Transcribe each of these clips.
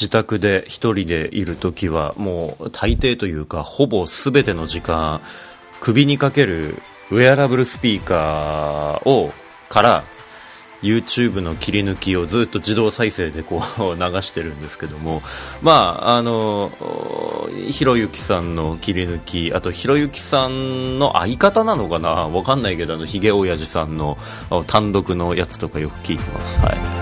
自宅で一人でいる時はもう大抵というかほぼ全ての時間首にかけるウェアラブルスピーカーをから YouTube の切り抜きをずっと自動再生でこう流してるんですけども、まあ、あの、ひろゆきさんの切り抜き、あとひろゆきさんの相方なのかな？わかんないけど、あの、ひげおやじさんの単独のやつとかよく聞いてます。はい。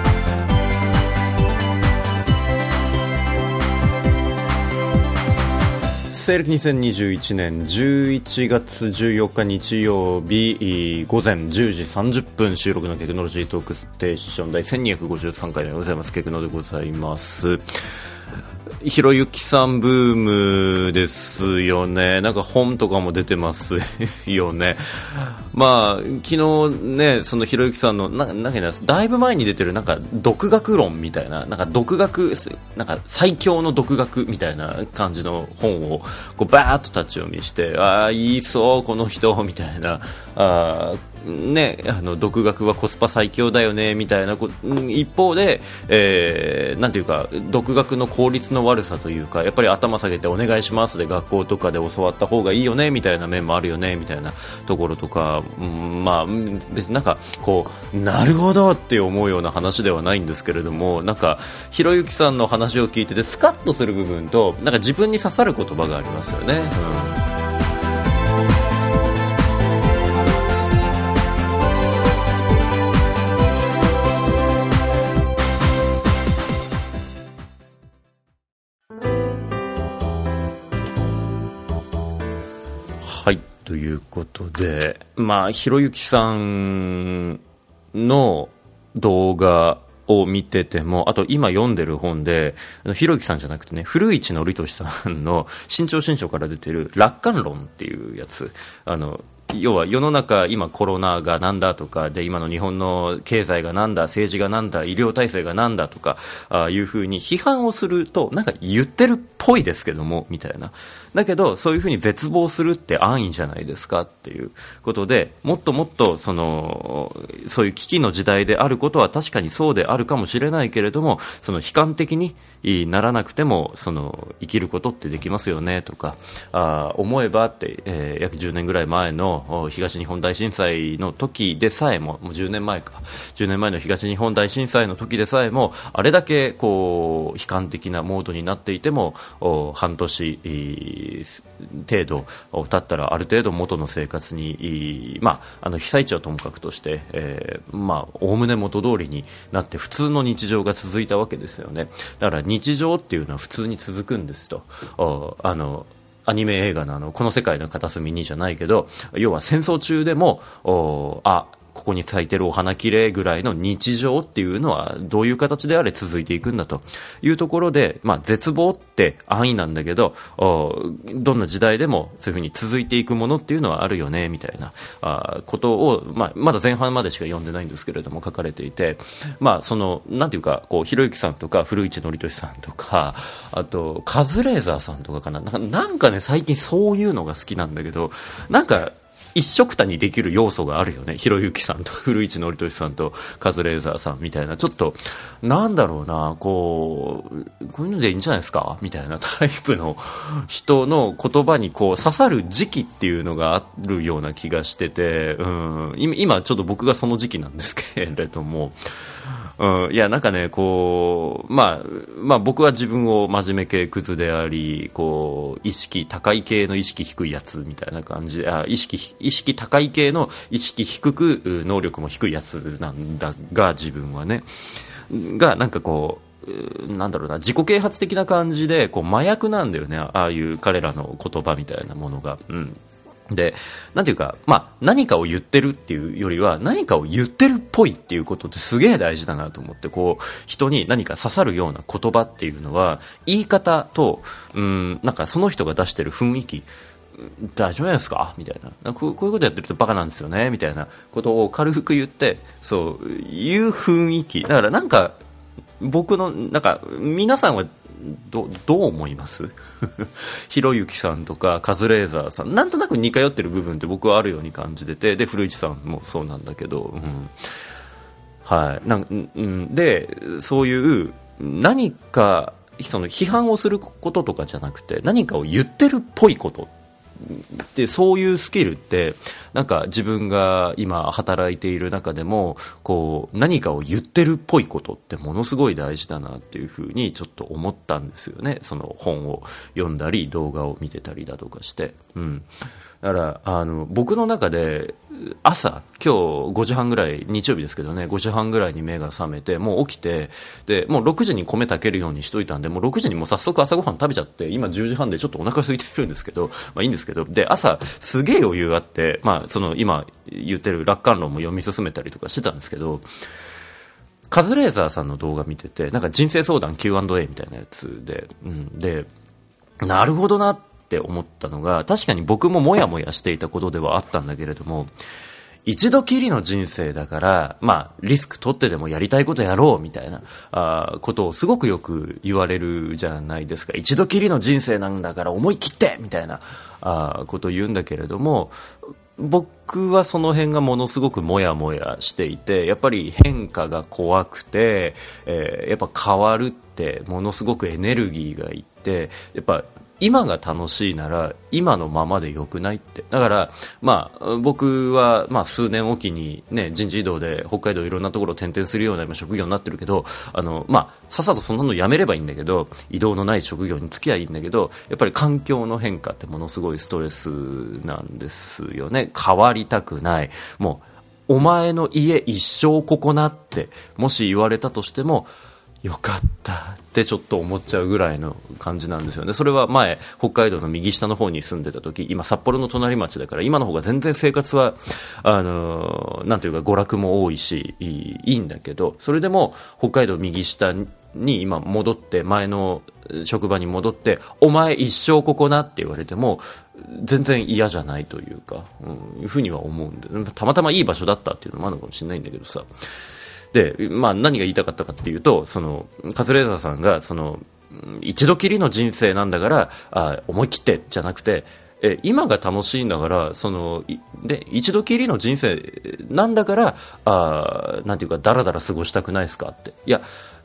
西暦2021年11月14日日曜日午前10時30分収録のテクノロジートークステーション第1253回でございます。ケクノでございます。ひろゆきさんブームですよね。なんか本とかも出てますよね。まあ、昨日ね、そのひろゆきさんの、ななんかだいぶ前に出てるなんか独学論みたいな、なんか独学、なんか最強の独学みたいな感じの本をこうバーッと立ち読みして、ああ、いいそう、この人、みたいな、あね、あの独学はコスパ最強だよねみたいな一方で、えー、なんていうか独学の効率の悪さというかやっぱり頭下げてお願いしますで学校とかで教わった方がいいよねみたいな面もあるよねみたいなところとか、うん、まあ別になんかこうなるほどって思うような話ではないんですけれどもなんかひろゆきさんの話を聞いててスカッとする部分となんか自分に刺さる言葉がありますよね。うんということで、まあ、ひろゆきさんの動画を見てても、あと今読んでる本で、ひろゆきさんじゃなくてね、古市憲寿さんの新潮新潮から出てる楽観論っていうやつ、あの、要は世の中、今コロナがなんだとかで今の日本の経済がなんだ政治がなんだ医療体制がなんだとかあいうふうに批判をするとなんか言ってるっぽいですけどもみたいな。だけどそういうふうに絶望するって安易じゃないですかっていうことでもっともっとそのそういう危機の時代であることは確かにそうであるかもしれないけれどもその悲観的にならなくてもその生きることってできますよねとかあ思えばって、えー、約10年ぐらい前の東日本大震災の時でさえももう10年前か。10年前の東日本大震災の時でさえもあれだけこう悲観的なモードになっていても半年程度経ったらある程度元の生活に、まあ、あの被災地はともかくとして、えー、まあ、おおむね元通りになって普通の日常が続いたわけですよね。だから日常っていうのは普通に続くんですと。あのアニメ映画のあのこの世界の片隅にじゃないけど要は戦争中でもあここに咲いてるお花きれいぐらいの日常っていうのはどういう形であれ続いていくんだというところで、まあ、絶望って安易なんだけどどんな時代でもそういうふうに続いていくものっていうのはあるよねみたいなあことを、まあ、まだ前半までしか読んでないんですけれども書かれていて、まあ、そのなんていうかこうひろゆきさんとか古市憲寿さんとかあとカズレーザーさんとかかな。なんかね最近そういうのが好きなんだけどなんか一緒くたにできる要素があるよね。ひろゆきさんと 古市憲寿さんとカズレーザーさんみたいな、ちょっと、なんだろうな、こう、こういうのでいいんじゃないですか？みたいな タイプの人の言葉にこう刺さる時期っていうのがあるような気がしてて、うん、今ちょっと僕がその時期なんですけれども、うん、いや、なんかね、こう、まあ、まあ僕は自分を真面目系クズであり、こう、意識高い系の意識低いやつみたいな感じで、あ意識、意識高い系の意識低く、能力も低いやつなんだが、自分はね。が、なんかこう、なんだろうな、自己啓発的な感じで、こう、麻薬なんだよね。ああいう彼らの言葉みたいなものが。うん。で、なんていうか、まあ、何かを言ってるっていうよりは、何かを言ってるっぽいっていうことってすげえ大事だなと思って、こう、人に何か刺さるような言葉っていうのは、言い方と、うん、なんかその人が出してる雰囲気、大丈夫ですか？みたいなこう。こういうことやってるとバカなんですよね？みたいなことを軽く言って、そう、いう雰囲気。だからなんか、僕の、なんか、皆さんはどどう思います？ひろゆきさんとかカズレーザーさん。なんとなく似通ってる部分って僕はあるように感じててで古市さんもそうなんだけど、うん、はい。なん、うん、でそういう何かその批判をすることとかじゃなくて何かを言ってるっぽいことでそういうスキルってなんか自分が今働いている中でもこう何かを言ってるっぽいことってものすごい大事だなっていうふうにちょっと思ったんですよね。その本を読んだり動画を見てたりだとかして、うん、だからあの僕の中で朝今日5時半ぐらい日曜日ですけどね5時半ぐらいに目が覚めてもう起きてでもう6時に米炊けるようにしといたんでもう6時にもう早速朝ごはん食べちゃって今10時半でちょっとお腹空いてるんですけど、まあ、いいんですけどで朝すげえ余裕があって、まあ、その今言ってる楽観論も読み進めたりとかしてたんですけどカズレーザーさんの動画見ててなんか人生相談 Q&A みたいなやつで、うん、でなるほどなってって思ったのが、確かに僕ももやもやしていたことではあったんだけれども、一度きりの人生だから、まあ、リスク取ってでもやりたいことやろうみたいな、あことをすごくよく言われるじゃないですか。一度きりの人生なんだから思い切ってみたいな、あことを言うんだけれども、僕はその辺がものすごくもやもやしていて、やっぱり変化が怖くて、えー、やっぱ変わるってものすごくエネルギーがいって、やっぱ今が楽しいなら今のままでよくないって。だからまあ僕はまあ数年おきにね人事異動で北海道いろんなところを転々するような職業になってるけどあのまあさっさとそんなのやめればいいんだけど移動のない職業に付き合いいいんだけどやっぱり環境の変化ってものすごいストレスなんですよね。変わりたくない。もうお前の家一生ここなってもし言われたとしてもよかったってちょっと思っちゃうぐらいの感じなんですよね。それは前、北海道の右下の方に住んでた時、今札幌の隣町だから、今の方が全然生活は、あの、なんていうか娯楽も多いし、いいんだけど、それでも北海道右下に今戻って、前の職場に戻って、お前一生ここなって言われても、全然嫌じゃないというか、うん、いうふうには思うんで、たまたまいい場所だったっていうのもあるのかもしれないんだけどさ。で、まあ、何が言いたかったかっていうとそのカズレーザーさんがその一度きりの人生なんだからあ思い切ってじゃなくてえ今が楽しいんだからそので一度きりの人生なんだからあなんていうかだらだら過ごしたくないですかっていや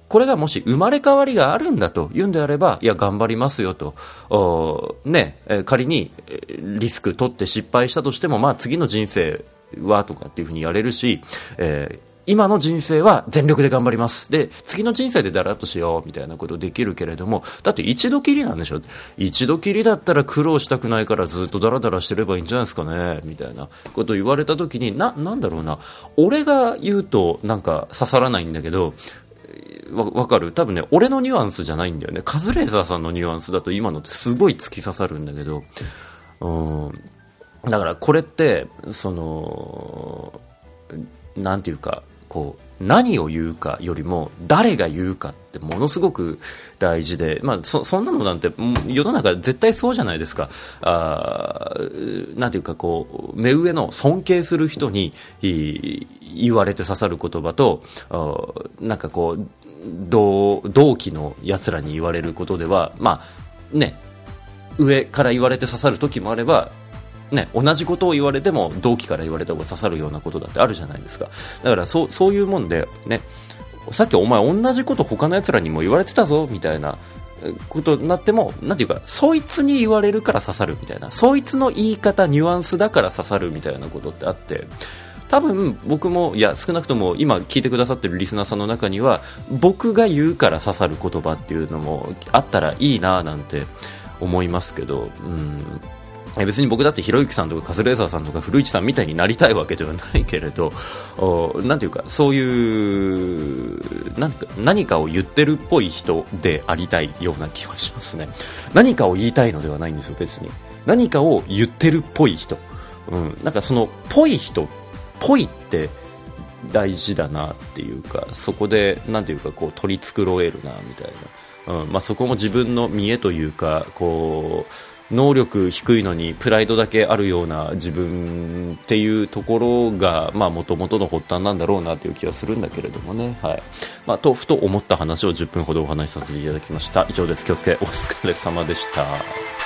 これがもし生まれ変わりがあるんだと言うんであれば、いや、頑張りますよと。ね、仮にリスク取って失敗したとしても、まあ次の人生はとかっていうふうにやれるし、えー今の人生は全力で頑張ります。で、次の人生でだらっとしよう、みたいなことできるけれども、だって一度きりなんでしょ？一度きりだったら苦労したくないからずっとダラダラしてればいいんじゃないですかね、みたいなこと言われた時に、な、なんだろうな、俺が言うとなんか刺さらないんだけど、わ、わかる？多分ね、俺のニュアンスじゃないんだよね。カズレーザーさんのニュアンスだと今のってすごい突き刺さるんだけど、うん。だからこれって、その、なんていうか、こう何を言うかよりも誰が言うかってものすごく大事で、まあ、そそんなのなんて世の中絶対そうじゃないですか。あなんていうかこう目上の尊敬する人に言われて刺さる言葉となんかこう同同期のやつらに言われることではまあね上から言われて刺さる時もあればね、同じことを言われても同期から言われた方が刺さるようなことだってあるじゃないですかだからそうそういうもんで、ね、さっきお前同じこと他のやつらにも言われてたぞみたいなことになっても、なんていうか、そいつに言われるから刺さるみたいな、そいつの言い方、ニュアンスだから刺さるみたいなことってあって、多分僕も、いや、少なくとも今聞いてくださってるリスナーさんの中には、僕が言うから刺さる言葉っていうのもあったらいいななんて思いますけど、うん。別に僕だってひろゆきさんとかカズレーザーさんとか古市さんみたいになりたいわけではないけれど、なんていうか、そういう何か、何かを言ってるっぽい人でありたいような気はしますね。何かを言いたいのではないんですよ、別に。何かを言ってるっぽい人。うん、なんかその、ぽい人、ぽいって大事だなっていうか、そこで、なんていうか、こう、取り繕えるな、みたいな。うん、まあそこも自分の見栄というか、こう、能力低いのにプライドだけあるような自分っていうところがもともとの発端なんだろうなという気がするんだけれどもね、はい。まあ、とふと思った話を10分ほどお話しさせていただきました。以上です。気をつけ。お疲れ様でした。